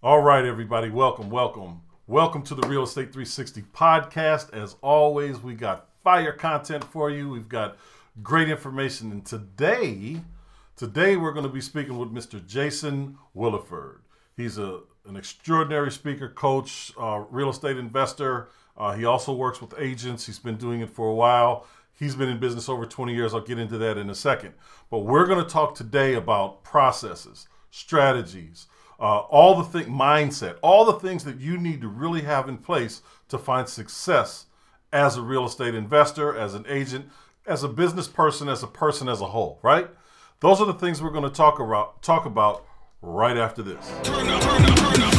All right, everybody, welcome, welcome. Welcome to the Real Estate 360 podcast. As always, we got fire content for you. We've got great information. And today, today we're going to be speaking with Mr. Jason Williford. He's a, an extraordinary speaker, coach, uh, real estate investor. Uh, he also works with agents. He's been doing it for a while. He's been in business over 20 years. I'll get into that in a second. But we're going to talk today about processes, strategies, uh, all the thing mindset, all the things that you need to really have in place to find success as a real estate investor, as an agent, as a business person, as a person as a whole, right? Those are the things we're going to talk about talk about right after this. Turn up, turn up, turn up,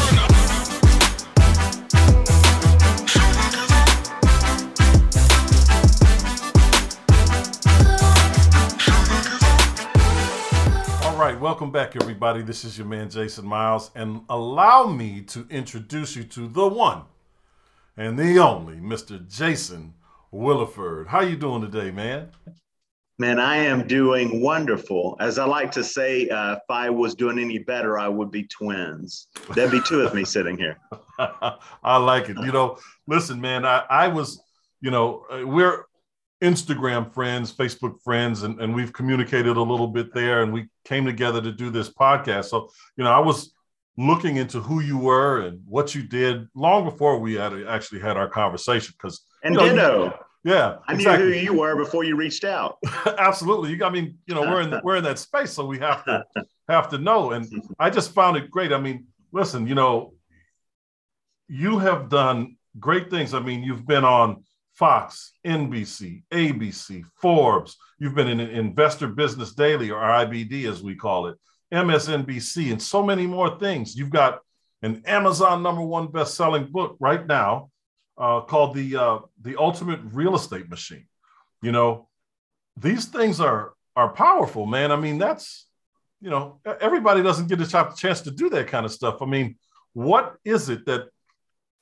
right, welcome back, everybody. This is your man Jason Miles, and allow me to introduce you to the one and the only Mr. Jason Williford. How you doing today, man? Man, I am doing wonderful. As I like to say, uh, if I was doing any better, I would be twins. There'd be two of me sitting here. I like it. You know, listen, man, I, I was, you know, uh, we're Instagram friends, Facebook friends, and, and we've communicated a little bit there and we came together to do this podcast. So, you know, I was looking into who you were and what you did long before we had actually had our conversation. Because and you know, ditto. You, yeah, I exactly. knew who you were before you reached out. Absolutely. I mean, you know, we're in we're in that space, so we have to have to know. And I just found it great. I mean, listen, you know, you have done great things. I mean, you've been on Fox, NBC, ABC, Forbes. You've been in Investor Business Daily, or IBD as we call it, MSNBC, and so many more things. You've got an Amazon number one best-selling book right now uh, called the uh, the Ultimate Real Estate Machine. You know, these things are are powerful, man. I mean, that's you know, everybody doesn't get a chance to do that kind of stuff. I mean, what is it that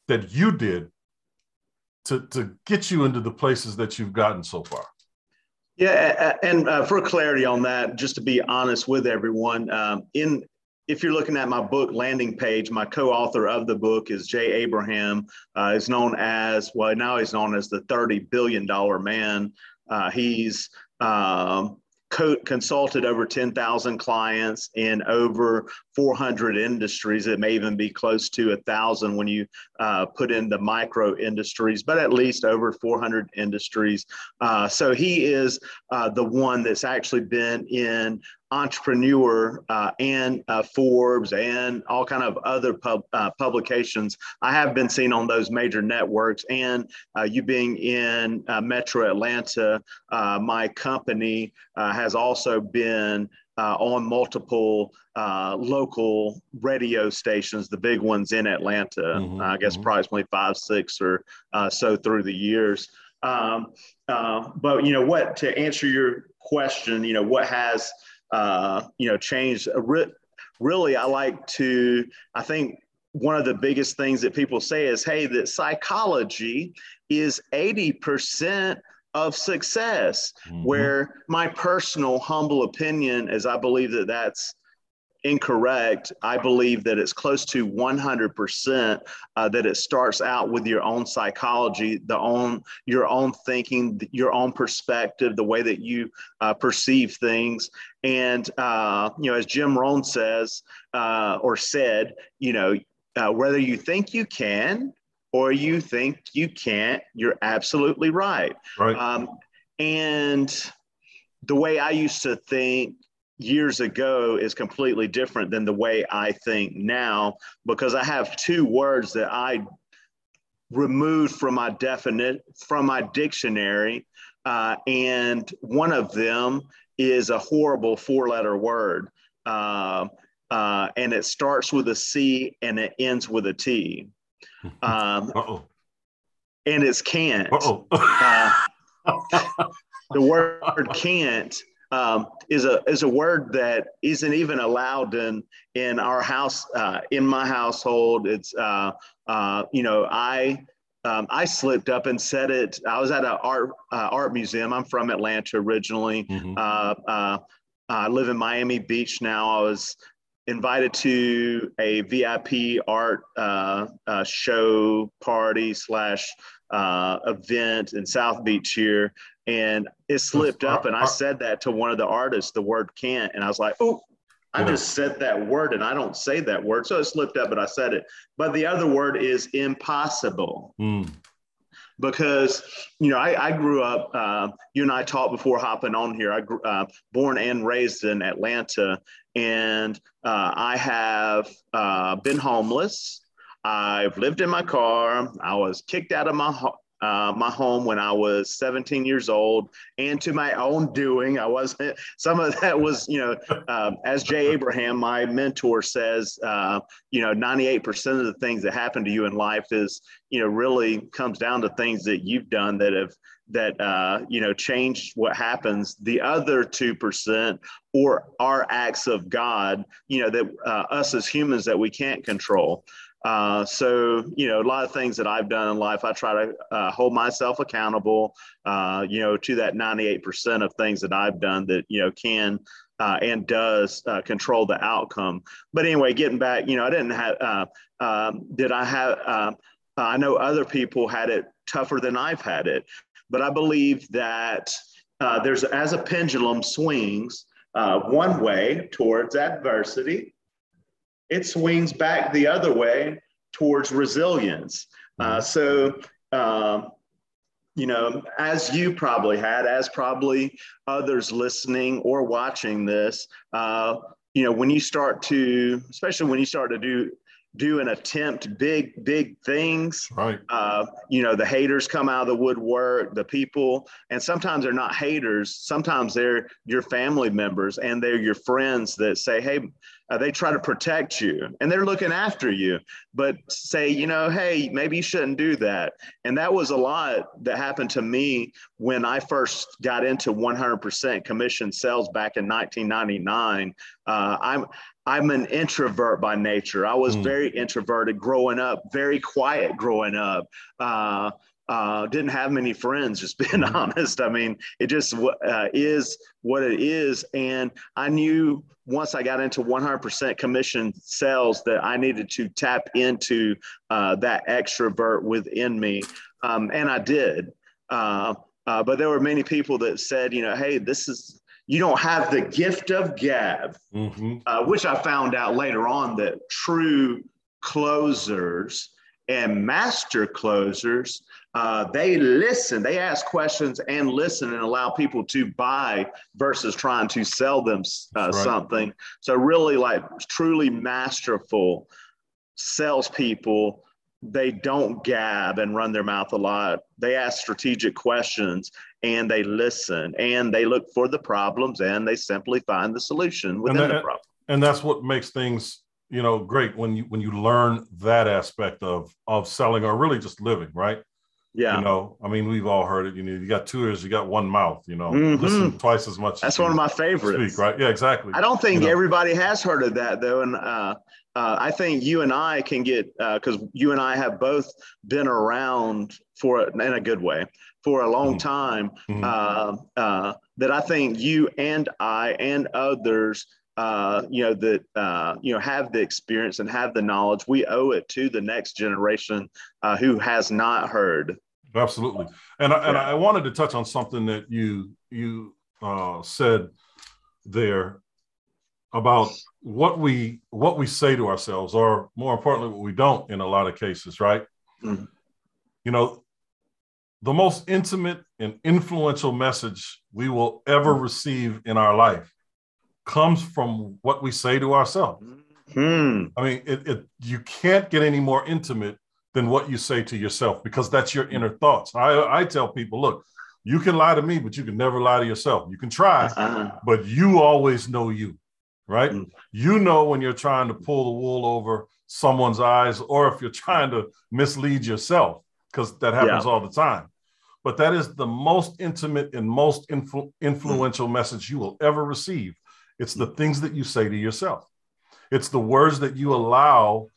that you did to to get you into the places that you've gotten so far? Yeah, and uh, for clarity on that, just to be honest with everyone, um, in if you're looking at my book landing page, my co-author of the book is Jay Abraham. Uh, is known as well now he's known as the 30 billion dollar man. Uh, he's um, co- consulted over 10,000 clients in over 400 industries. It may even be close to a thousand when you uh, put in the micro industries, but at least over 400 industries. Uh, so he is uh, the one that's actually been in entrepreneur uh, and uh, forbes and all kind of other pub, uh, publications i have been seen on those major networks and you being in metro atlanta my company has also been on multiple local radio stations the big ones in atlanta mm-hmm, i guess mm-hmm. approximately five six or so through the years um, but you know what to answer your question you know what has uh, you know, changed. Re- really, I like to, I think one of the biggest things that people say is, hey, that psychology is 80% of success. Mm-hmm. Where my personal humble opinion is, I believe that that's incorrect. I believe that it's close to 100% uh, that it starts out with your own psychology, the own your own thinking, your own perspective, the way that you uh, perceive things. And uh, you know, as Jim Rohn says uh, or said, you know, uh, whether you think you can or you think you can't, you're absolutely right. Right. Um, and the way I used to think years ago is completely different than the way I think now because I have two words that I removed from my definite from my dictionary, uh, and one of them is a horrible four-letter word, uh, uh, and it starts with a C and it ends with a T. Um, and it's can't. Uh, the word can't um, is a is a word that isn't even allowed in in our house uh, in my household. It's uh, uh, you know I um, I slipped up and said it. I was at an art uh, art museum. I'm from Atlanta originally. Mm-hmm. Uh, uh, I live in Miami Beach now. I was invited to a VIP art uh, uh, show party slash uh, event in South Beach here, and it slipped up, and I said that to one of the artists, the word can't, and I was like, oh. I just said that word and I don't say that word. So it slipped up, but I said it. But the other word is impossible. Mm because you know I, I grew up. Uh, you and I talked before hopping on here. I grew uh, born and raised in Atlanta, and uh, I have uh, been homeless. I've lived in my car. I was kicked out of my uh, my home when I was 17 years old, and to my own doing. I wasn't. Some of that was, you know, uh, as Jay Abraham, my mentor, says, uh, you know, 98% of the things that happen to you in life is, you know, really comes down to things that you've done that have that uh, you know changed what happens. The other two percent, or are acts of God, you know, that uh, us as humans that we can't control. Uh, so, you know, a lot of things that I've done in life, I try to uh, hold myself accountable, uh, you know, to that 98% of things that I've done that, you know, can uh, and does uh, control the outcome. But anyway, getting back, you know, I didn't have, um, did I have, I know other people had it tougher than I've had it, but I believe that there's, as a pendulum swings one way towards adversity, it swings back the other way towards resilience. Uh, mm-hmm. so, um, you know, as you probably had, as probably others listening or watching this, uh, you know, when you start to, especially when you start to do do and attempt big, big things. Right. Uh, you know, the haters come out of the woodwork, the people, and sometimes they're not haters. Sometimes they're your family members and they're your friends that say, Hey, uh, they try to protect you and they're looking after you, but say, you know, hey, maybe you shouldn't do that. And that was a lot that happened to me when I first got into 100% commission sales back in 1999. Uh, I'm I'm an introvert by nature. I was mm. very introverted growing up, very quiet growing up. Uh, uh, didn't have many friends, just being mm. honest. I mean, it just uh, is what it is. And I knew once I got into 100% commission sales that I needed to tap into uh, that extrovert within me. Um, and I did. Uh, uh, but there were many people that said, you know, hey, this is, you don't have the gift of gab, mm-hmm. Uh, which I found out later on that true closers and master closers uh, they listen, they ask questions and listen and allow people to buy versus trying to sell them uh, right. something. So, really, like truly masterful salespeople, they don't gab and run their mouth a lot. They ask strategic questions and they listen and they look for the problems and they simply find the solution within that, the problem. And that's what makes things you know great when you when you learn that aspect of of selling or really just living right yeah. You know, I mean, we've all heard it. You know, you got two ears, you got one mouth, you know, mm-hmm. listen twice as much. That's as one of my favorites. Speak, right? Yeah, exactly. I don't think you know? everybody has heard of that though. And uh, uh, I think you and I can get, because uh, you and I have both been around for, in a good way, for a long mm-hmm. time, mm-hmm. Uh, uh, that I think you and I and others uh, you know that uh, you know have the experience and have the knowledge. We owe it to the next generation uh, who has not heard Absolutely, and I, and I wanted to touch on something that you you uh, said there about what we what we say to ourselves, or more importantly, what we don't in a lot of cases, right? Mm-hmm. You know, the most intimate and influential message we will ever receive in our life comes from what we say to ourselves. Mm-hmm. I mean, it, it, you can't get any more intimate than what you say to yourself because that's your inner thoughts. I, I tell people, look, you can lie to me, but you can never lie to yourself. You can try, uh-huh. but you always know you, right? Mm. You know when you're trying to pull the wool over someone's eyes or if you're trying to mislead yourself, because that happens yeah. all the time. But that is the most intimate and most influ- influential mm. message you will ever receive. It's the things that you say to yourself. It's the words that you allow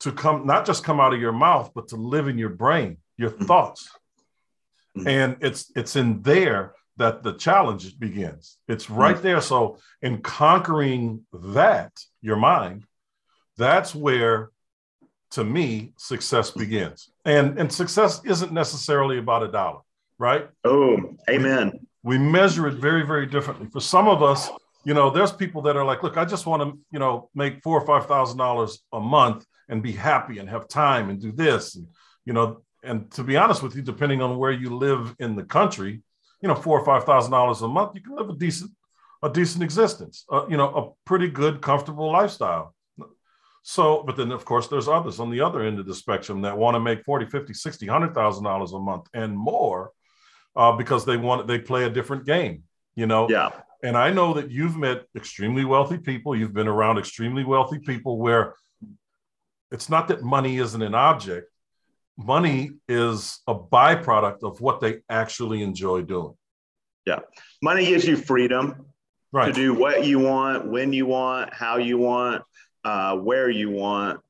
to come not just come out of your mouth but to live in your brain your mm-hmm. thoughts mm-hmm. and it's it's in there that the challenge begins. It's right there. So in conquering that, your mind, that's where to me success begins. And and success isn't necessarily about a dollar, right? Oh, amen. We, we measure it very, very differently. For some of us, you know, there's people that are like, look, I just want to, you know, make four or five thousand dollars a month and be happy and have time and do this. And, you know, and to be honest with you, depending on where you live in the country, you know, four or five thousand dollars a month, you can live a decent, a decent existence, uh, you know, a pretty good, comfortable lifestyle. So, but then of course there's others on the other end of the spectrum that want to make 40, 50, 60, 100,000 dollars a month and more uh, because they want, they play a different game, you know? Yeah. And I know that you've met extremely wealthy people. You've been around extremely wealthy people where it's not that money isn't an object. Money is a byproduct of what they actually enjoy doing. Yeah. Money gives you freedom right. to do what you want, when you want, how you want uh, where you want,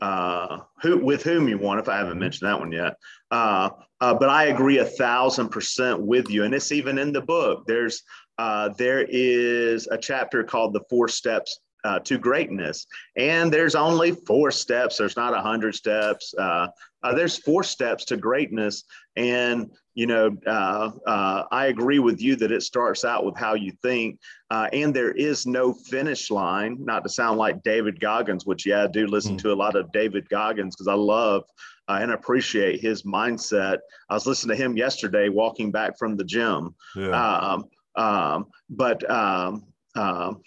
uh, who with whom you want. If I haven't mentioned that one yet, uh, uh, but I agree a thousand percent with you, and it's even in the book. There's uh, there is a chapter called the Four Steps uh, to greatness. And there's only four steps. There's not a hundred steps. Uh, uh, there's four steps to greatness. And, you know, uh, uh, I agree with you that it starts out with how you think. Uh, and there is no finish line, not to sound like David Goggins, which, yeah, I do listen mm. to a lot of David Goggins because I love and appreciate his mindset. I was listening to him yesterday walking back from the gym. Yeah. Um, um, but, um, um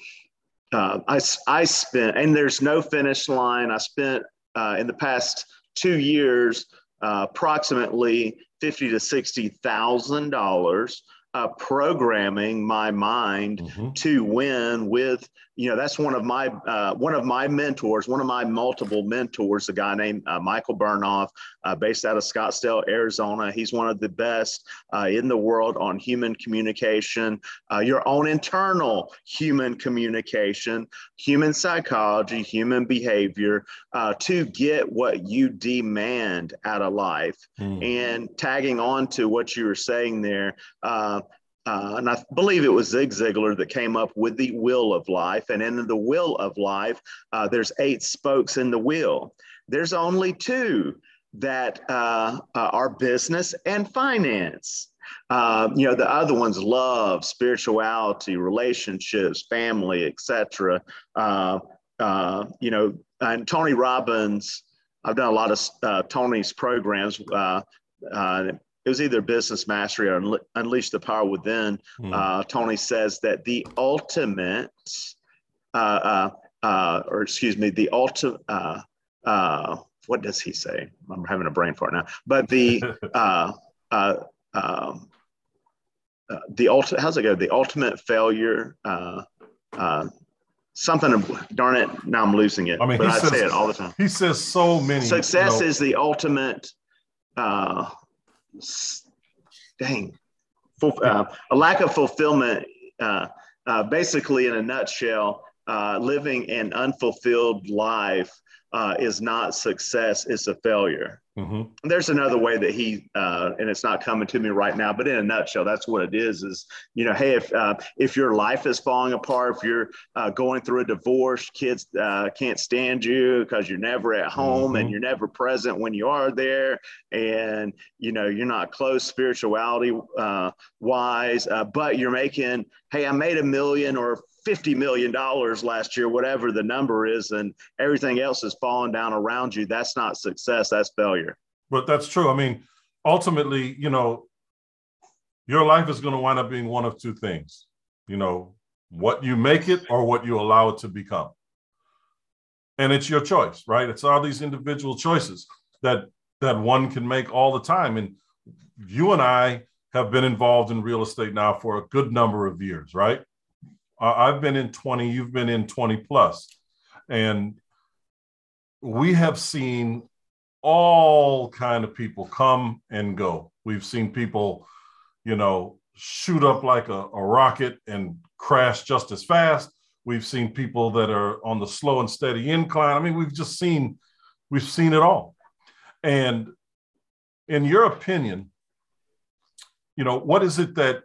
uh, I, I spent, and there's no finish line. I spent uh, in the past two years uh, approximately fifty to sixty thousand dollars uh, programming my mind mm-hmm. to win with you know that's one of my uh, one of my mentors one of my multiple mentors a guy named uh, michael bernoff uh, based out of scottsdale arizona he's one of the best uh, in the world on human communication uh, your own internal human communication human psychology human behavior to get what you demand out of life mm. and tagging on to what you were saying there uh, and I believe it was Zig Ziglar that came up with the wheel of life. And in the wheel of life, uh, there's eight spokes in the wheel. There's only two that uh, uh are business and finance. Uh, you know, the other ones love, spirituality, relationships, family, etc. Uh, you know, and Tony Robbins, I've done a lot of Tony's programs. Uh, it was either Business Mastery or Unleash the Power Within. Mm. Uh, Tony says that the ultimate, uh, uh, uh or excuse me, the ultimate, uh, uh, what does he say? I'm having a brain fart now. But the, um, the ultimate, how's it go? The ultimate failure, something darn it now i'm losing it i mean but i says, say it all the time he says so many success you know, is the ultimate uh, dang, uh, a lack of fulfillment. Uh, uh, basically, in a nutshell, uh, living an unfulfilled life uh, is not success; it's a failure. Mm-hmm. There's another way that he, uh, and it's not coming to me right now, but in a nutshell, that's what it is. Is you know, hey, if uh, if your life is falling apart, if you're uh, going through a divorce, kids uh, can't stand you because you're never at home mm-hmm. and you're never present when you are there, and you know you're not close spirituality uh, wise, uh, but you're making, hey, I made a million or $50 million last year, whatever the number is, and everything else is falling down around you, that's not success, that's failure. But that's true. I mean, ultimately, you know, your life is going to wind up being one of two things, you know, what you make it or what you allow it to become. And it's your choice, right? It's all these individual choices that that one can make all the time. And you and I have been involved in real estate now for a good number of years, right? I've been in 20, you've been in 20 plus. And we have seen all kind of people come and go. We've seen people, you know, shoot up like a, a rocket and crash just as fast. We've seen people that are on the slow and steady incline. I mean, we've just seen, we've seen it all. And in your opinion, you know, what is it that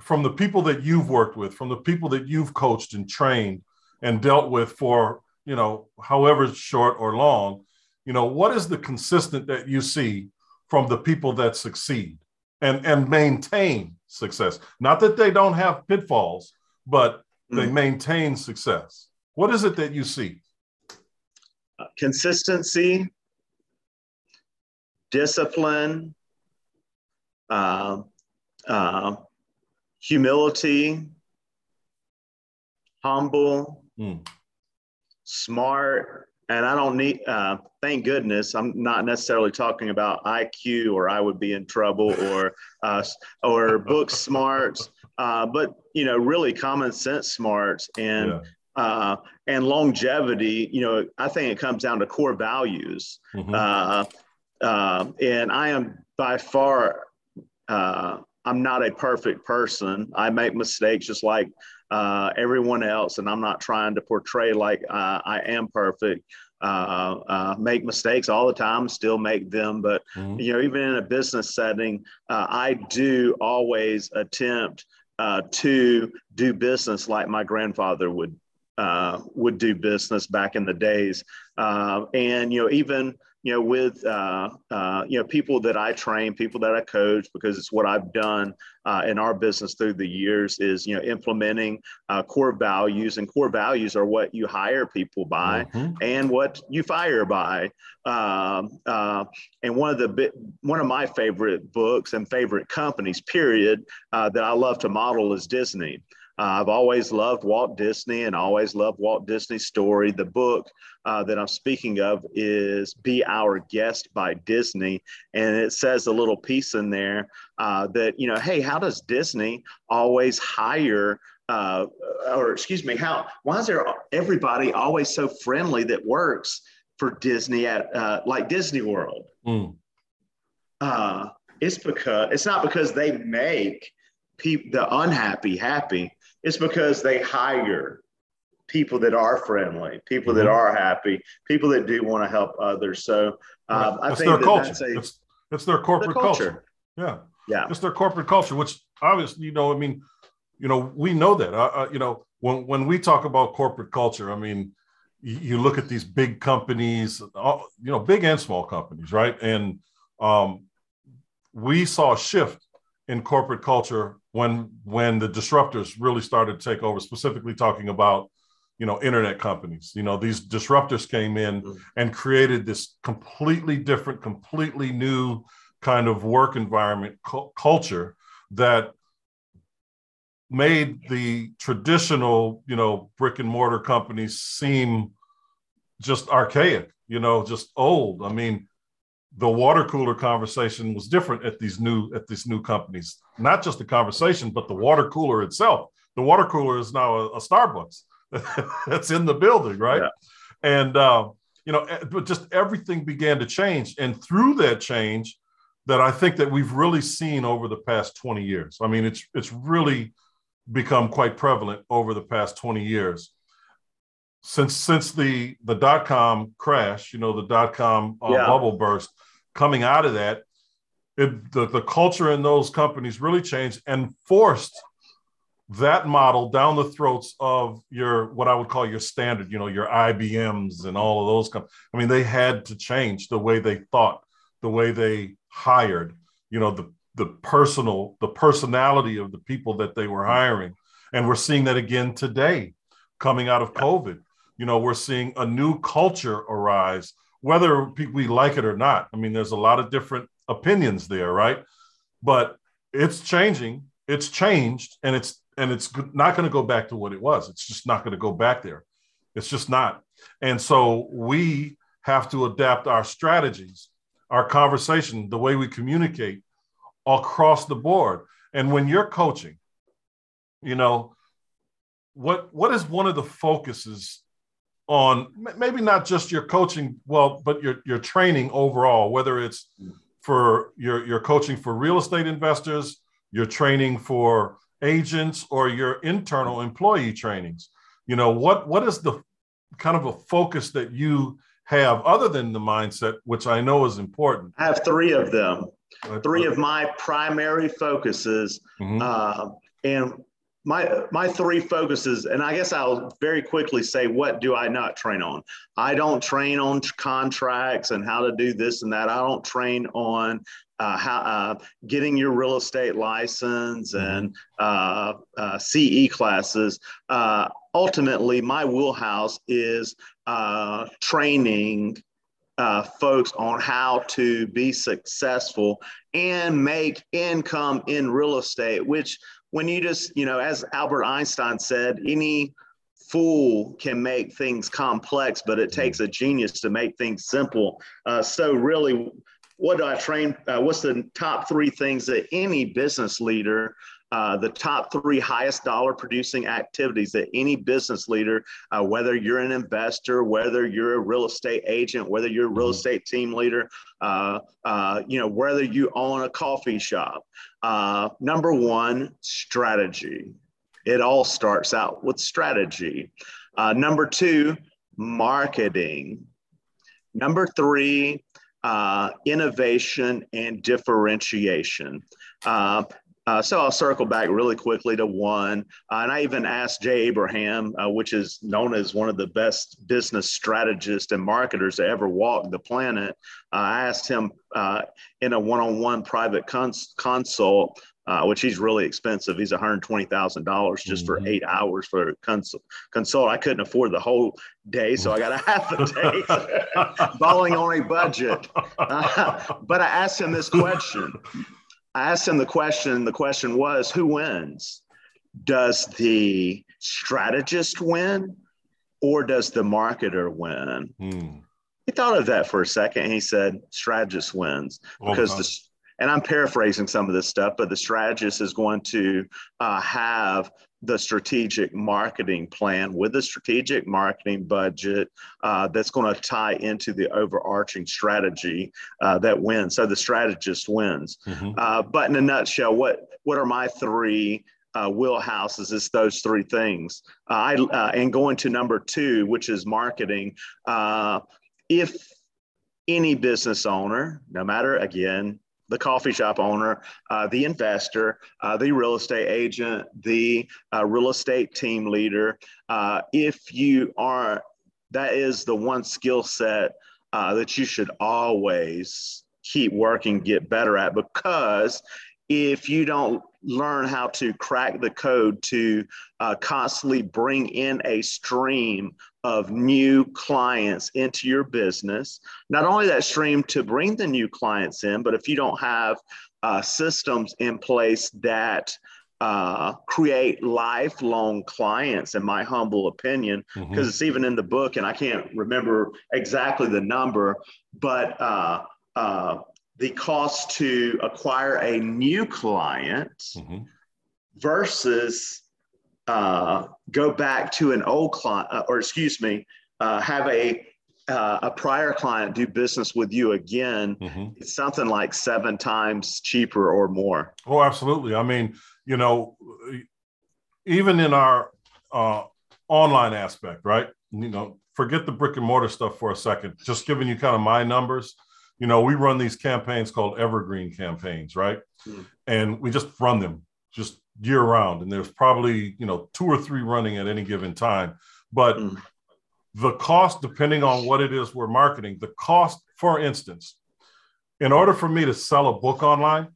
from the people that you've worked with, from the people that you've coached and trained and dealt with for, you know, however short or long, you know, what is the consistent that you see from the people that succeed and and maintain success? Not that they don't have pitfalls, but they mm. maintain success. What is it that you see? Uh, consistency, discipline, uh, uh, humility, humble, mm. smart. And I don't need, uh, thank goodness, I'm not necessarily talking about IQ or I would be in trouble or, uh, or book smarts, uh, but, you know, really common sense smarts and, yeah. Uh, and longevity, you know, I think it comes down to core values. Mm-hmm. Uh, uh, and I am by far uh, I'm not a perfect person. I make mistakes just like uh, everyone else, and I'm not trying to portray like uh, I am perfect. Uh, uh make mistakes all the time, still make them. But mm-hmm. you know, even in a business setting, uh, I do always attempt uh, to do business like my grandfather would would do business back in the days. and you know, even you know, with uh, uh, you know people that I train, people that I coach, because it's what I've done uh, in our business through the years is you know implementing uh, core values, and core values are what you hire people by mm-hmm. and what you fire by. Um, uh, and one of the bi- one of my favorite books and favorite companies, period, uh, that I love to model is Disney. Uh, I've always loved Walt Disney and always loved Walt Disney's story. The book uh, that I'm speaking of is Be Our Guest by Disney. And it says a little piece in there uh, that, you know, hey, how does Disney always hire? Uh, or excuse me, how why is there everybody always so friendly that works for Disney at uh, like Disney World? Mm. it's because it's not because they make people the unhappy happy it's because they hire people that are friendly, people mm-hmm. that are happy, people that do want to help others. So um, I think their that culture. That's a, it's, it's their corporate culture. culture. Yeah. Yeah. It's their corporate culture, which obviously, you know, I mean, you know, we know that, uh, uh, you know, when, when we talk about corporate culture, I mean, you, you look at these big companies, uh, you know, big and small companies, right? And um, we saw a shift in corporate culture when when the disruptors really started to take over specifically talking about you know internet companies you know these disruptors came in mm-hmm. and created this completely different completely new kind of work environment cu- culture that made the traditional you know brick and mortar companies seem just archaic you know just old i mean the water cooler conversation was different at these new at these new companies. Not just the conversation, but the water cooler itself. The water cooler is now a, a Starbucks that's in the building, right? Yeah. And uh, you know, eh, but just everything began to change, and through that change, that I think that we've really seen over the past twenty years. I mean, it's it's really become quite prevalent over the past twenty years since since the the dot com crash, you know, the dot com uh, yeah. bubble burst, coming out of that, it, the the culture in those companies really changed and forced that model down the throats of your what I would call your standard, you know, your IBMs and all of those. Com- I mean, they had to change the way they thought, the way they hired, you know, the the personal, the personality of the people that they were hiring, and we're seeing that again today, coming out of COVID you know, we're seeing a new culture arise, whether we like it or not. I mean, there's a lot of different opinions there, right? But it's changing. It's changed, and it's and it's not going to go back to what it was. It's just not going to go back there. It's just not. And so we have to adapt our strategies, our conversation, the way we communicate across the board. And when you're coaching, you know, what what is one of the focuses on maybe not just your coaching, well, but your your training overall, whether it's for your your coaching for real estate investors, your training for agents, or your internal employee trainings. You know, what what is the kind of a focus that you have other than the mindset, which I know is important? I have three of them. Three of my primary focuses. Mm-hmm. Uh, and my my three focuses, and I guess I'll very quickly say what do I not train on? I don't train on contracts and how to do this and that. I don't train on uh, how uh, getting your real estate license mm-hmm. and uh, uh CE classes. Uh, ultimately, my wheelhouse is uh, training folks on how to be successful and make income in real estate, which when you just, you know, as Albert Einstein said, any fool can make things complex, but it takes a genius to make things simple. Uh, so, really, what do I train? Uh, what's the top three things that any business leader uh, the top three highest dollar producing activities that any business leader, uh, whether you're an investor, whether you're a real estate agent, whether you're a real mm-hmm. estate team leader, uh, uh, you know, whether you own a coffee shop. Uh, number one, strategy. It all starts out with strategy. number two, marketing. Number three, uh, innovation and differentiation. Uh, uh, so I'll circle back really quickly to one. Uh, and I even asked Jay Abraham, uh, which is known as one of the best business strategists and marketers to ever walk the planet. Uh, I asked him uh, in a one on one private cons- consult. Uh, which he's really expensive. He's $120,000 just for mm-hmm. eight hours for a consult. consult. I couldn't afford the whole day, so I got a half a day, balling on a budget. but I asked him this question I asked him the question. The question was, who wins? Does the strategist win or does the marketer win? Hmm. He thought of that for a second and he said, strategist wins because the, and I'm paraphrasing some of this stuff, but the strategist is going to uh, have the strategic marketing plan with the strategic marketing budget uh, that's going to tie into the overarching strategy uh, that wins. So the strategist wins. Mm-hmm. Uh, but in a nutshell, what what are my three uh, wheelhouses? It's those three things. Uh, I uh, and going to number two, which is marketing. if any business owner, no matter again the coffee shop owner, uh, the investor, uh, the real estate agent, the uh, real estate team leader. Uh, if you are, that is the one skill set uh, that you should always keep working, get better at, because if you don't learn how to crack the code to uh, constantly bring in a stream of new clients into your business. Not only that stream to bring the new clients in, but if you don't have uh, systems in place that uh, create lifelong clients, in my humble opinion, because mm-hmm. it's even in the book, and I can't remember exactly the number, but uh, uh, the cost to acquire a new client mm-hmm. versus uh, go back to an old client, uh, or excuse me, uh, have a uh, a prior client do business with you again, mm-hmm. it's something like seven times cheaper or more. Oh, absolutely. I mean, you know, even in our uh, online aspect, right? You know, forget the brick and mortar stuff for a second. Just giving you kind of my numbers. You know, we run these campaigns called evergreen campaigns, right? Mm-hmm. And we just run them just year round and there's probably you know two or three running at any given time but mm. the cost depending on what it is we're marketing the cost for instance in order for me to sell a book online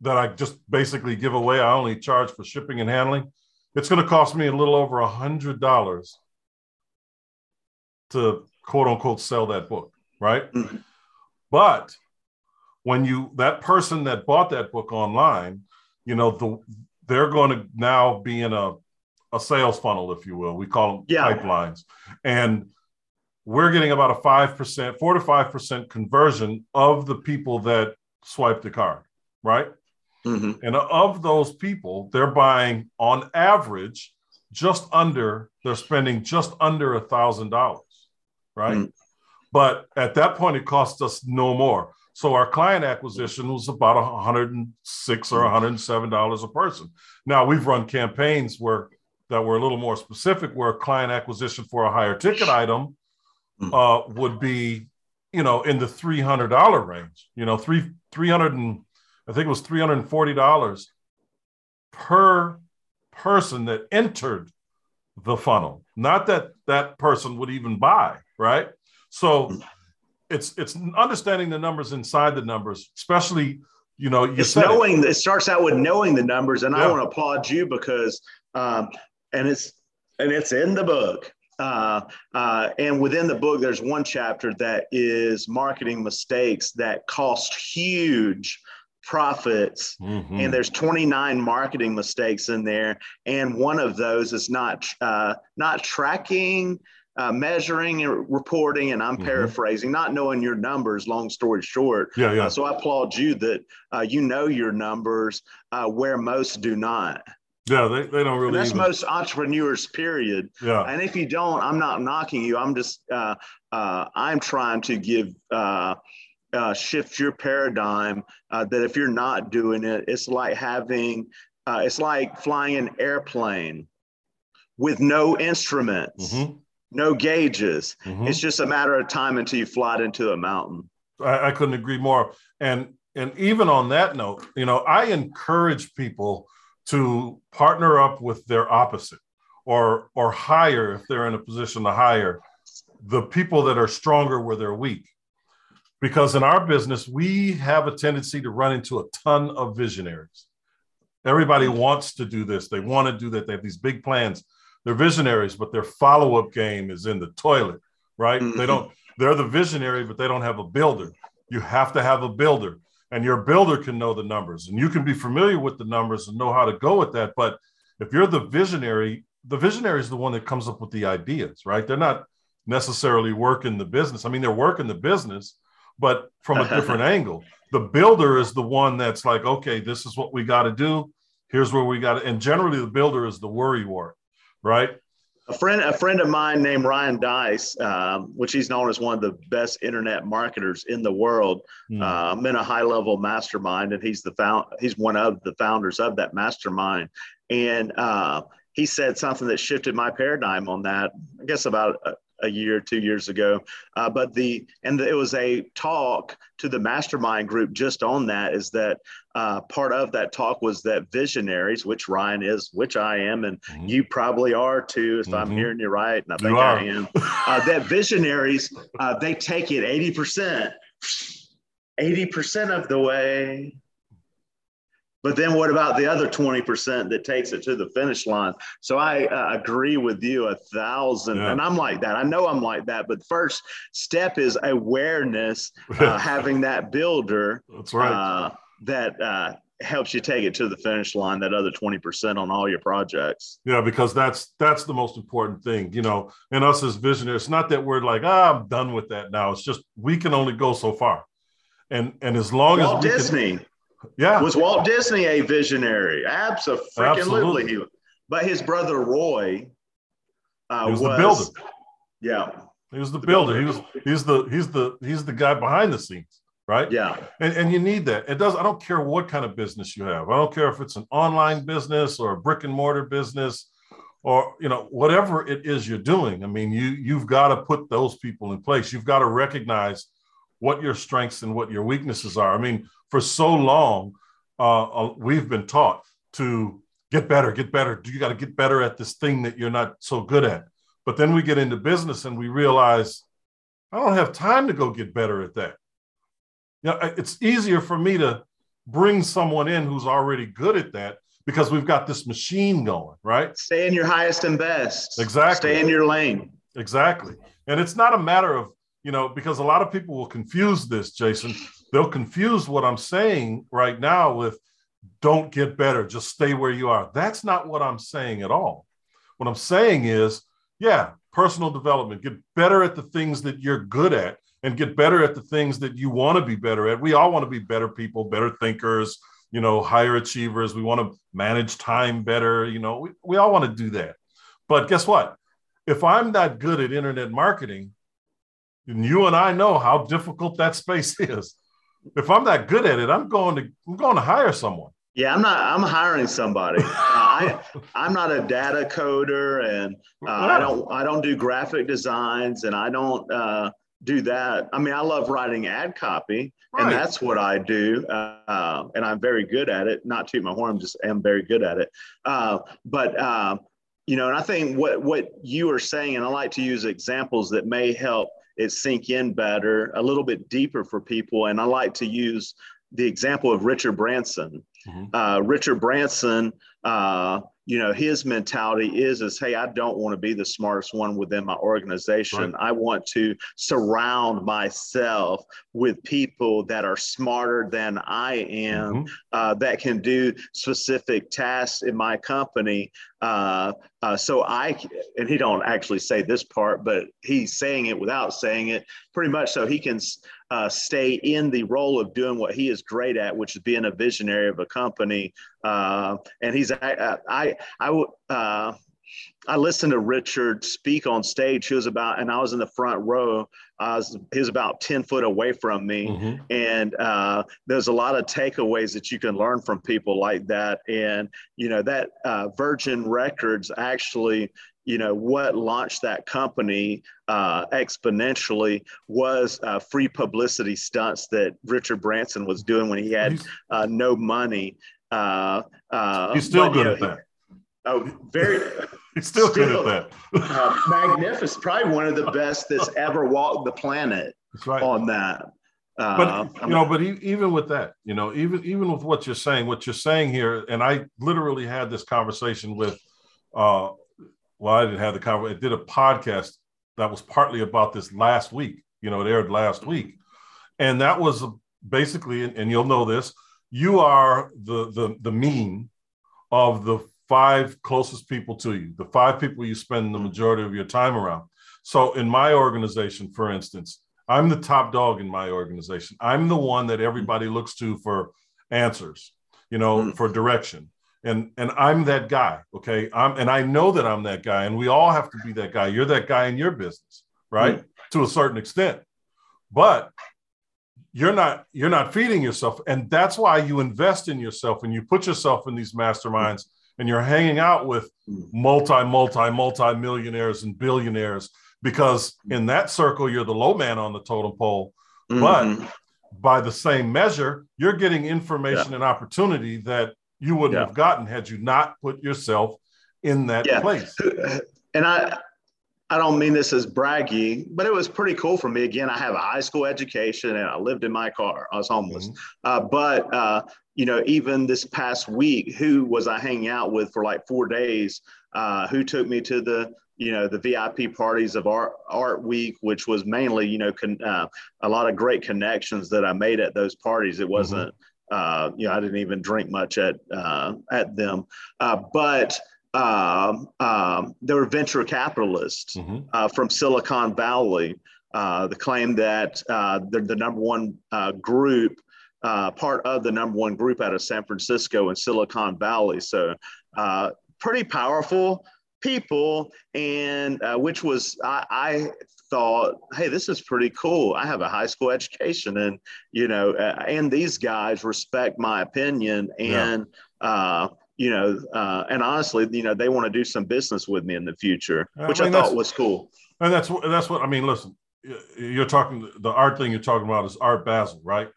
that i just basically give away i only charge for shipping and handling it's going to cost me a little over a hundred dollars to quote unquote sell that book right mm. but when you that person that bought that book online you know, the they're going to now be in a a sales funnel, if you will. We call them yeah. pipelines, and we're getting about a five percent, four to five percent conversion of the people that swipe the card, right? Mm-hmm. And of those people, they're buying on average just under, they're spending just under a thousand dollars, right? Mm-hmm. But at that point, it costs us no more. So our client acquisition was about 106 or 107 dollars a person. Now we've run campaigns where that were a little more specific, where client acquisition for a higher ticket item hmm. uh, would be, you know, in the three hundred dollar range. You know, three three hundred and I think it was three hundred and forty dollars per person that entered the funnel, not that that person would even buy, right? So it's it's understanding the numbers inside the numbers, especially you know you it's knowing it. it. starts out with knowing the numbers, and yeah. I want to applaud you because um, and it's and it's in the book. Uh, uh, and within the book, there's one chapter that is marketing mistakes that cost huge profits mm-hmm. and there's 29 marketing mistakes in there and one of those is not uh, not tracking uh, measuring and reporting and i'm mm-hmm. paraphrasing not knowing your numbers long story short yeah, yeah. Uh, so i applaud you that uh, you know your numbers uh, where most do not yeah, they, they don't really. And that's even... most entrepreneurs, period. Yeah. And if you don't, I'm not knocking you. I'm just, uh, uh, I'm trying to give, uh, uh, shift your paradigm uh, that if you're not doing it, it's like having, uh, it's like flying an airplane with no instruments, mm-hmm. No gauges. Mm-hmm. It's just a matter of time until you fly into a mountain. I, I couldn't agree more. And and even on that note, you know, I encourage people to partner up with their opposite or or hire if they're in a position to hire the people that are stronger where they're weak because in our business we have a tendency to run into a ton of visionaries everybody wants to do this they want to do that they have these big plans they're visionaries but their follow-up game is in the toilet right? Mm-hmm. they don't they're the visionary but they don't have a builder. You have to have a builder and your builder can know the numbers and you can be familiar with the numbers and know how to go with that but if you're the visionary the visionary is the one that comes up with the ideas right? They're not necessarily working the business. I mean they're working the business but from a different angle. The builder is the one that's like okay this is what we got to do. Here's where we got to and generally the builder is the worry wart right a friend, a friend of mine named Ryan Deiss, um, which he's known as one of the best internet marketers in the world. Mm. Uh, I'm in a high level mastermind, and he's the found, he's one of the founders of that mastermind. And uh, he said something that shifted my paradigm on that. I guess about a, a year, two years ago. Uh, but the and the, it was a talk to the mastermind group just on that. Is that uh, part of that talk was that visionaries, which Ryan is, which I am, and mm-hmm. you probably are too, if mm-hmm. I'm hearing you right, and I think I am. Uh, that visionaries uh, they take it eighty percent. 80% of the way but then what about the other 20% that takes it to the finish line? So I uh, agree with you a thousand. Yeah. And I'm like that. I know I'm like that. But first step is awareness, uh, having that builder That's right. Uh, that uh, helps you take it to the finish line, that other 20% on all your projects. Yeah, because that's that's the most important thing. You know, and us as visionaries, it's not that we're like, ah, I'm done with that now. It's just we can only go so far. And and as long Walt as Disney. Can, yeah. Was Walt Disney a visionary? Absolutely. But his brother Roy uh, was, was, the builder. Yeah. He was the builder. He was he's the he's the he's the guy behind the scenes, right? Yeah. And and you need that. It does I don't care what kind of business you have. I don't care if it's an online business or a brick and mortar business or you know whatever it is you're doing. I mean, you you've got to put those people in place. You've got to recognize what your strengths and what your weaknesses are. I mean, for so long, uh, uh, we've been taught to get better, get better. You got to get better at this thing that you're not so good at. But then we get into business and we realize I don't have time to go get better at that. You know, it's easier for me to bring someone in who's already good at that because we've got this machine going, right? Stay in your highest and best. Exactly. Stay in your lane. Exactly. And it's not a matter of, you know, because a lot of people will confuse this, Jason they'll confuse what I'm saying right now with don't get better, just stay where you are. That's not what I'm saying at all. What I'm saying is, yeah, personal development, get better at the things that you're good at and get better at the things that you want to be better at. We all want to be better people, better thinkers, you know, higher achievers. We want to manage time better. You know, we, we all want to do that. But guess what? If I'm not good at internet marketing, and you and I know how difficult that space is, if I'm that good at it, I'm going to I'm going to hire someone. Yeah, I'm not. I'm hiring somebody. uh, I I'm not a data coder, and uh, I don't I don't do graphic designs, and I don't uh, do that. I mean, I love writing ad copy, right. and that's what I do, uh, and I'm very good at it. Not to my horn, just am very good at it. Uh, but uh, you know, and I think what what you are saying, and I like to use examples that may help it sink in better, a little bit deeper for people. And I like to use the example of Richard Branson. Mm-hmm. Uh, Richard Branson uh, you know his mentality is is hey i don't want to be the smartest one within my organization right. i want to surround myself with people that are smarter than i am mm-hmm. uh, that can do specific tasks in my company uh, uh, so i and he don't actually say this part but he's saying it without saying it pretty much so he can uh, stay in the role of doing what he is great at, which is being a visionary of a company. Uh, and he's I I I, uh, I listened to Richard speak on stage. He was about, and I was in the front row. I was, he was about 10 foot away from me. Mm-hmm. And uh, there's a lot of takeaways that you can learn from people like that. And, you know, that uh, Virgin Records actually you know what launched that company uh, exponentially was uh, free publicity stunts that Richard Branson was doing when he had uh, no money. Uh, uh, He's still but, good you know, at that. Oh, very. He's still, still good at that. Uh, magnificent. Probably one of the best that's ever walked the planet. That's right. On that. but you know, but even with that, you know, even even with what you're saying, what you're saying here, and I literally had this conversation with uh, well, I didn't have the conversation. I did a podcast that was partly about this last week. You know, it aired last week, mm-hmm. and that was basically, and you'll know this. You are the the the mean of the five closest people to you, the five people you spend the mm-hmm. majority of your time around. So, in my organization, for instance, I'm the top dog in my organization. I'm the one that everybody mm-hmm. looks to for answers, you know, mm. for direction and and i'm that guy okay i'm and i know that i'm that guy and we all have to be that guy you're that guy in your business right mm-hmm. to a certain extent but you're not you're not feeding yourself and that's why you invest in yourself and you put yourself in these masterminds and you're hanging out with multi multi multi millionaires and billionaires because in that circle you're the low man on the totem pole mm-hmm. but by the same measure you're getting information yeah. and opportunity that you wouldn't yeah. have gotten had you not put yourself in that yeah. place. And I, I don't mean this as braggy, but it was pretty cool for me. Again, I have a high school education and I lived in my car. I was homeless. Mm-hmm. Uh, but, uh, you know, even this past week, who was I hanging out with for like four days? Uh, who took me to the, you know, the VIP parties of Art, Art Week, which was mainly, you know, con, uh, a lot of great connections that I made at those parties. It wasn't, mm-hmm uh, you know, I didn't even drink much at uh, at them, uh, but um, um, there were venture capitalists mm-hmm. Uh, from Silicon Valley. Uh, the claim that uh, they're the number one group, part of the number one group out of San Francisco and Silicon Valley. So pretty powerful people, and which was I, I thought, hey, this is pretty cool. I have a high school education, and you know, uh, and these guys respect my opinion, and yeah. uh, you know, uh, and honestly, you know, they want to do some business with me in the future, which I, mean, I thought was cool. And that's that's what I mean. Listen, you're talking the art thing you're talking about is Art Basel, right?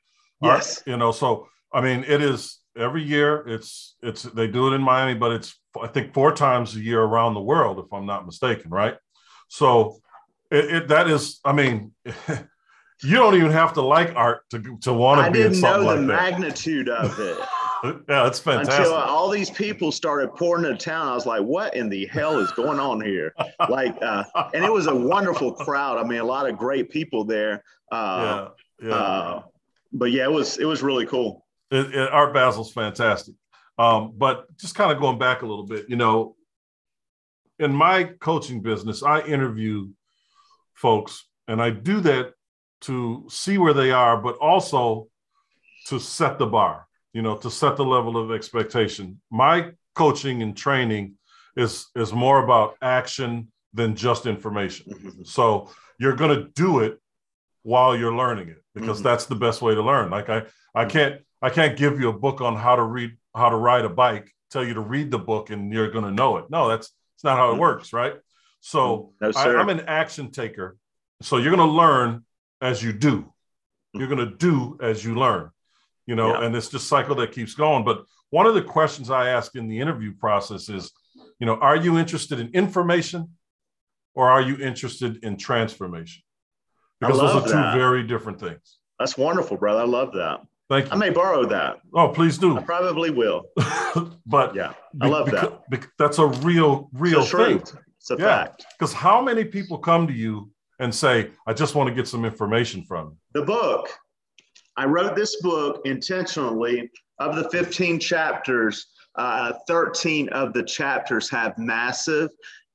Art, yes. You know, so I mean, it is every year. It's it's they do it in Miami, but it's I think four times a year around the world, if I'm not mistaken, right? So it, it, that is, I mean, you don't even have to like art to to want to be in something like that. I didn't know the magnitude of it. yeah, it's fantastic. Until all these people started pouring into town, I was like, "What in the hell is going on here?" like, uh, and it was a wonderful crowd. I mean, a lot of great people there. Uh, yeah, yeah. Uh, but yeah, it was it was really cool. It, it, Art Basel's fantastic. Um, but just kind of going back a little bit, you know, in my coaching business, I interview folks. And I do that to see where they are, but also to set the bar, you know, to set the level of expectation. My coaching and training is is more about action than just information. Mm-hmm. So you're going to do it while you're learning it because mm-hmm. that's the best way to learn. Like I I can't I can't give you a book on how to read how to ride a bike, tell you to read the book and you're going to know it. No, that's it's not how it mm-hmm. works, right? So mm, no, I, am an action taker. So you're going to learn as you do. Mm. You're going to do as you learn, you know, yeah. and it's just cycle that keeps going. But one of the questions I ask in the interview process is, you know, are you interested in information or are you interested in transformation? Because those are two that. very different things. That's wonderful, brother. I love that. Thank you. I may borrow that. Oh, please do. I probably will. but yeah, I love that. that's a real, real thing. It's a yeah. fact. Because how many people come to you and say, I just want to get some information from you? The book. I wrote this book intentionally. Of the 15 chapters, uh, 13 of the chapters have massive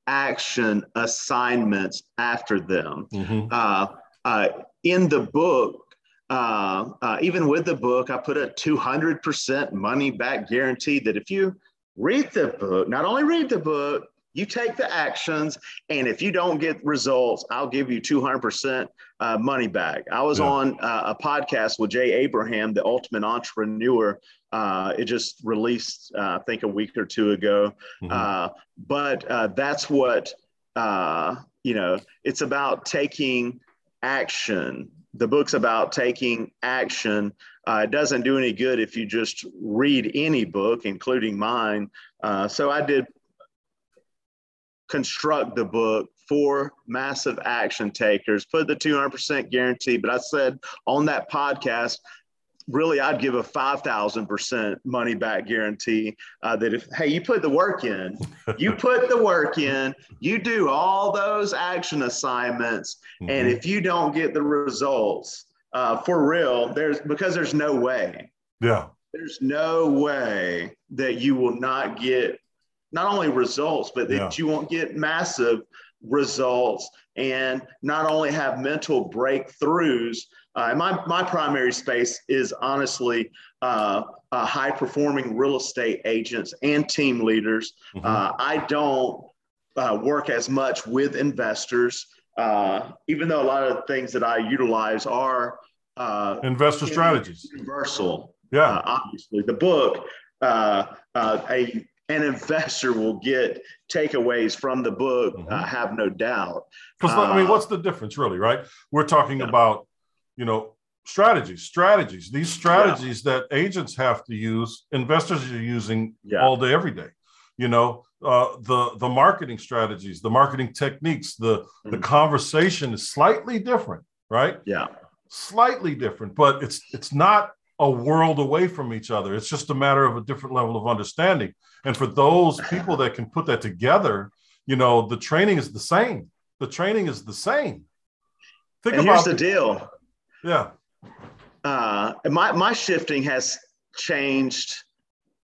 action assignments after them. Mm-hmm. Uh, uh, in the book, uh, uh, even with the book, I put a 200% money back guarantee that if you read the book, not only read the book, you take the actions, and if you don't get results, I'll give you 200% uh, money back. I was yeah. on uh, a podcast with Jay Abraham, the ultimate entrepreneur. Uh, it just released, uh, I think, a week or two ago. Mm-hmm. Uh, but uh, that's what, you know, it's about taking action. The book's about taking action. it doesn't do any good if you just read any book, including mine. so I did construct the book for massive action takers, put the 200% guarantee. But I said on that podcast, really, I'd give a 5,000% money back guarantee uh, that if, hey, you put the work in, you put the work in, you do all those action assignments. Mm-hmm. And if you don't get the results uh, for real, there's because there's no way. Yeah. There's no way that you will not get not only results, but that yeah. you won't get massive results and not only have mental breakthroughs. Uh, my, my primary space is honestly uh, uh, high performing real estate agents and team leaders. Mm-hmm. Uh, I don't uh, work as much with investors, uh, even though a lot of the things that I utilize are investor strategies. Universal. Yeah. obviously, the book, a an investor will get takeaways from the book. Mm-hmm. I have no doubt. Because uh, I mean, uh, what's the difference, really? Right? We're talking yeah. about, you know, strategies, strategies. These strategies yeah. that agents have to use, investors are using yeah. all day, every day. You know, uh, the the marketing strategies, the marketing techniques, the mm-hmm. the conversation is slightly different, right? Yeah, slightly different, but it's it's not a world away from each other. It's just a matter of a different level of understanding. And for those people that can put that together, you know, the training is the same. The training is the same. Think and about here's the deal. Yeah. Uh, my my shifting has changed,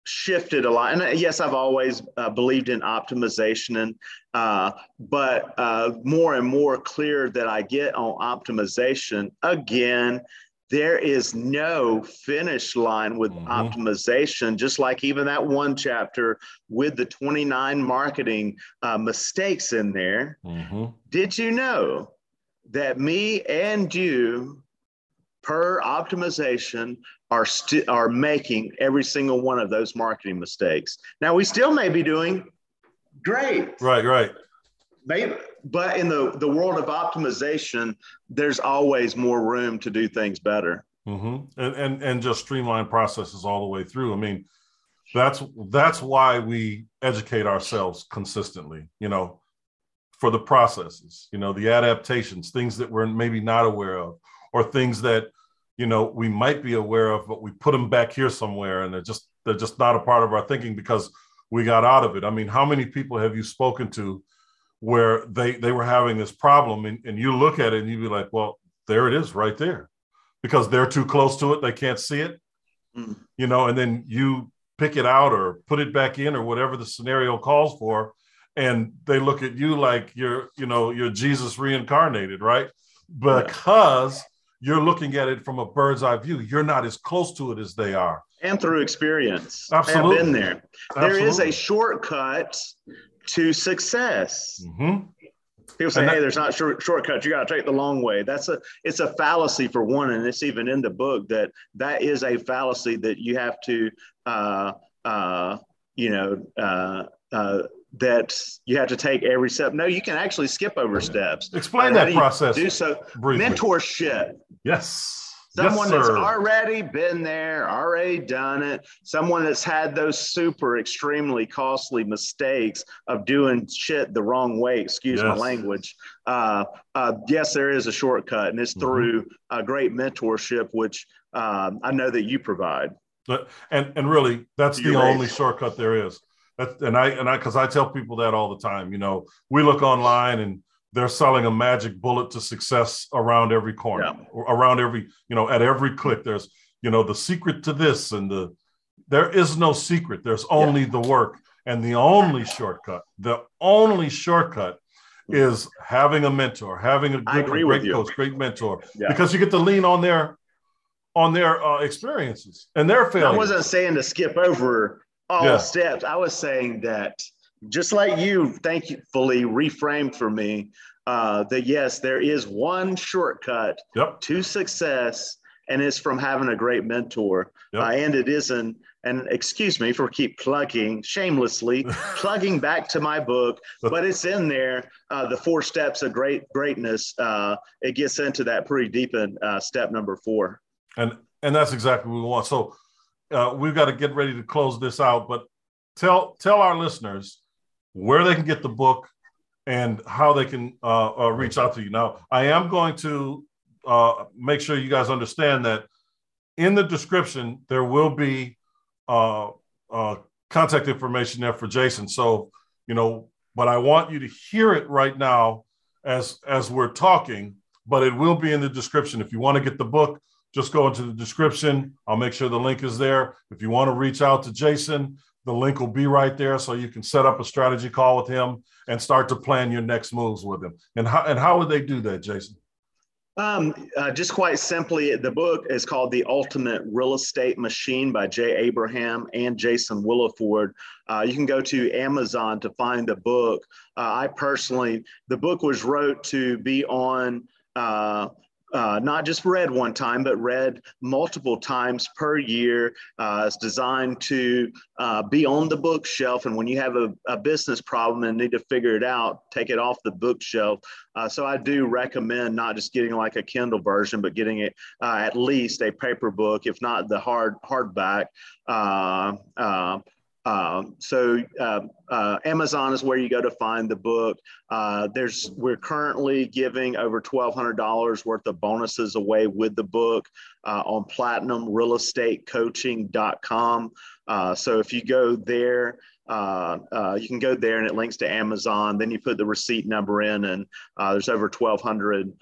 shifted a lot. And uh, yes, I've always uh, believed in optimization, and uh, but uh, more and more clear that I get on optimization again there is no finish line with mm-hmm. optimization, just like even that one chapter with the 29 marketing uh, mistakes in there. Mm-hmm. Did you know that me and you, per optimization, are, st- are making every single one of those marketing mistakes? Now, we still may be doing great. Right, right. Maybe, but in the, the world of optimization, there's always more room to do things better. Mm-hmm. And, and and just streamline processes all the way through. I mean, that's that's why we educate ourselves consistently. You know, for the processes. You know, the adaptations, things that we're maybe not aware of, or things that you know we might be aware of, but we put them back here somewhere, and they're just they're just not a part of our thinking because we got out of it. I mean, how many people have you spoken to where they they were having this problem and, and you look at it and you'd be like well there it is right there. Because they're too close to it they can't see it. Mm. you know and then you pick it out or put it back in or whatever the scenario calls for and they look at you like you're you know you're jesus reincarnated right? Because you're looking at it from a bird's eye view. You're not as close to it as they are. And through experience. Absolutely have been there Absolutely. there. Is a shortcut to success. Mm-hmm. People say, that, "Hey, there's not short, shortcuts. You got to take the long way." That's a it's a fallacy for one, and it's even in the book that that is a fallacy that you have to, uh, uh, you know, uh, uh that you have to take every step. No, you can actually skip over steps. Explain that process. Do so. Briefly. Mentorship. Yes. Someone yes, that's already been there, already done it. Someone that's had those super extremely costly mistakes of doing shit the wrong way. Excuse yes. my language. Uh, uh, yes, there is a shortcut, and it's mm-hmm. through a great mentorship, which um, I know that you provide. But, and and really, that's the only shortcut there is. That's, and I and I because I tell people that all the time. You know, we look online and they're selling a magic bullet to success around every corner, yeah. around every you know at every click. There's you know the secret to this and the there is no secret. There's only yeah. the work and the only shortcut. The only shortcut is having a mentor, having a good, great coach, great mentor, yeah. because you get to lean on their on their uh, experiences and their failures. I wasn't saying to skip over all yeah. steps. I was saying that just like you thankfully reframed for me uh, that yes, there is one shortcut yep. to success, and it's from having a great mentor. Yep. Uh, and it isn't. And excuse me for keep plugging shamelessly, plugging back to my book, but it's in there. Uh, the four steps of great greatness. Uh, it gets into that pretty deep in uh, step number four. And and that's exactly what we want. So uh, we've got to get ready to close this out. But tell tell our listeners where they can get the book and how they can uh, uh, reach out to you. Now, I am going to uh, make sure you guys understand that in the description there will be uh, uh, contact information there for Jason. So you know, but I want you to hear it right now as as we're talking. But it will be in the description. If you want to get the book, just go into the description. I'll make sure the link is there. If you want to reach out to Jason, the link will be right there so you can set up a strategy call with him and start to plan your next moves with him. And how, and how would they do that, Jason? Um, uh, just quite simply, the book is called The Ultimate Real Estate Machine by Jay Abraham and Jason Williford. Uh, you can go to Amazon to find the book. Uh, I personally, the book was wrote to be on uh, uh, not just read one time, but read multiple times per year. Uh, it's designed to uh, be on the bookshelf. And when you have a, a, business problem and need to figure it out, take it off the bookshelf. Uh, so I do recommend not just getting like a Kindle version, but getting it uh, at least a paper book, if not the hard hardback. Um, so uh, uh, Amazon is where you go to find the book. Uh, there's we're currently giving over twelve hundred dollars worth of bonuses away with the book uh, on platinumrealestatecoaching.com. Uh, so if you go there, uh, you can go there and it links to Amazon. Then you put the receipt number in, and there's over twelve hundred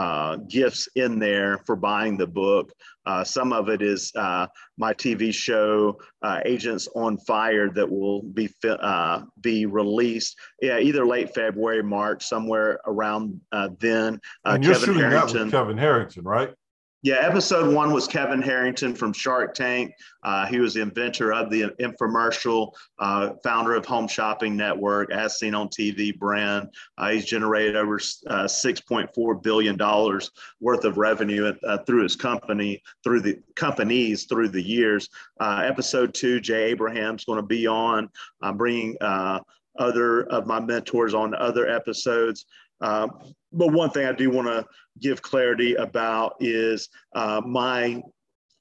uh, gifts in there for buying the book. Uh, some of it is uh, my TV show, uh, Agents on Fire, that will be uh, be released. Yeah, either late February, March, somewhere around uh, then. and you're Kevin shooting Harrington, that with Kevin Harrington, right? Yeah, episode one was Kevin Harrington from Shark Tank. Uh, he was the inventor of the infomercial, uh, founder of Home Shopping Network, as seen on TV brand. Uh, he's generated over uh, $6.4 billion worth of revenue uh, through his company, through the companies through the years. Uh, episode two, Jay Abraham's going to be on. I'm bringing other of my mentors on other episodes. Uh, but one thing I do want to give clarity about is uh, my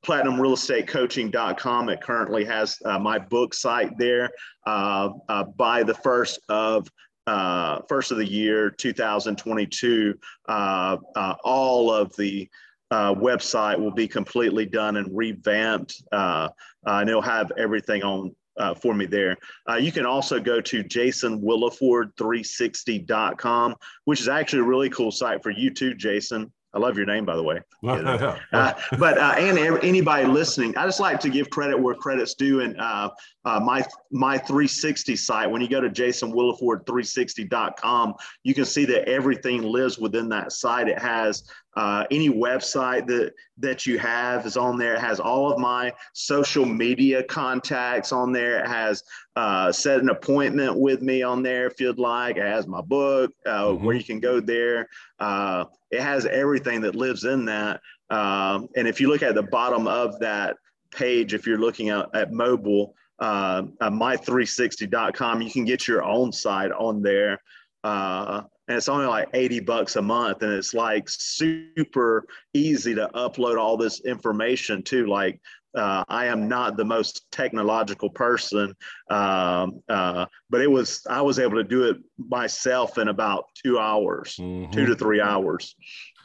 platinumrealestatecoaching.com. It currently has uh, my book site there. Uh, uh, by the first of uh, first of the year 2022, all of the website will be completely done and revamped, and it'll have everything on uh, for me there. Uh, you can also go to jasonwilliford360.com, which is actually a really cool site for you too, Jason. I love your name, by the way. uh, but uh, and anybody listening, I just like to give credit where credit's due. And uh, uh, my my 360 site, when you go to jasonwilliford360.com, you can see that everything lives within that site. It has uh, any website that that you have is on there. It has all of my social media contacts on there. It has uh, set an appointment with me on there if you'd like. It has my book uh, mm-hmm. where you can go there. Uh, it has everything that lives in that. Um, and if you look at the bottom of that page, if you're looking at, at mobile, uh, uh, my360.com. You can get your own site on there. Uh, and it's only like 80 bucks a month. And it's like super easy to upload all this information to. Like, uh, I am not the most technological person, um, uh, but it was I was able to do it myself in about two hours, mm-hmm. two to three hours.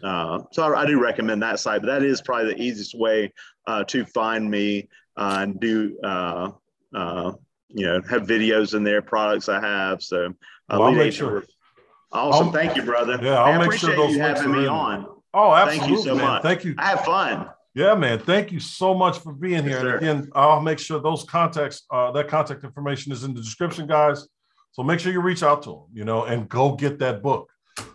Uh, so I, I, do recommend that site, but that is probably the easiest way uh, to find me uh, and do uh, you know have videos in there, products I have. So well, I'll make sure. Awesome, I'll, thank you, brother. Yeah, I'll make sure those you having me on. Oh, absolutely, Thank you so man. much. Thank you. I have fun. Yeah, man. Thank you so much for being here. And again, I'll make sure those contacts, uh, that contact information is in the description, guys. So make sure you reach out to them, you know, and go get that book.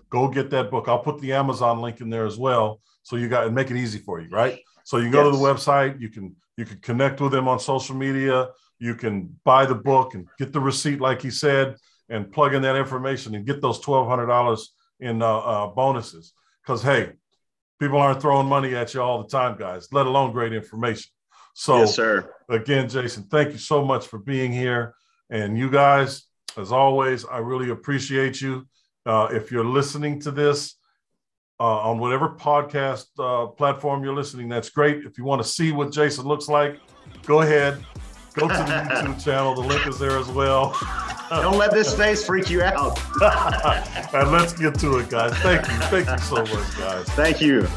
Go get that book. I'll put the Amazon link in there as well. So you got and make it easy for you, right? So you go yes. to the website, you can you can connect with them on social media, you can buy the book and get the receipt, like he said, and plug in that information and get those twelve hundred dollars in uh, uh, bonuses. Because hey, people aren't throwing money at you all the time, guys, let alone great information. So, yes, sir. Again, Jason, thank you so much for being here. And you guys, as always, I really appreciate you. Uh, if you're listening to this uh, on whatever podcast uh, platform you're listening, that's great. If you want to see what Jason looks like, go ahead, go to the YouTube channel. The link is there as well. Don't let this face freak you out. and let's get to it, guys. Thank you. Thank you so much, guys. Thank you.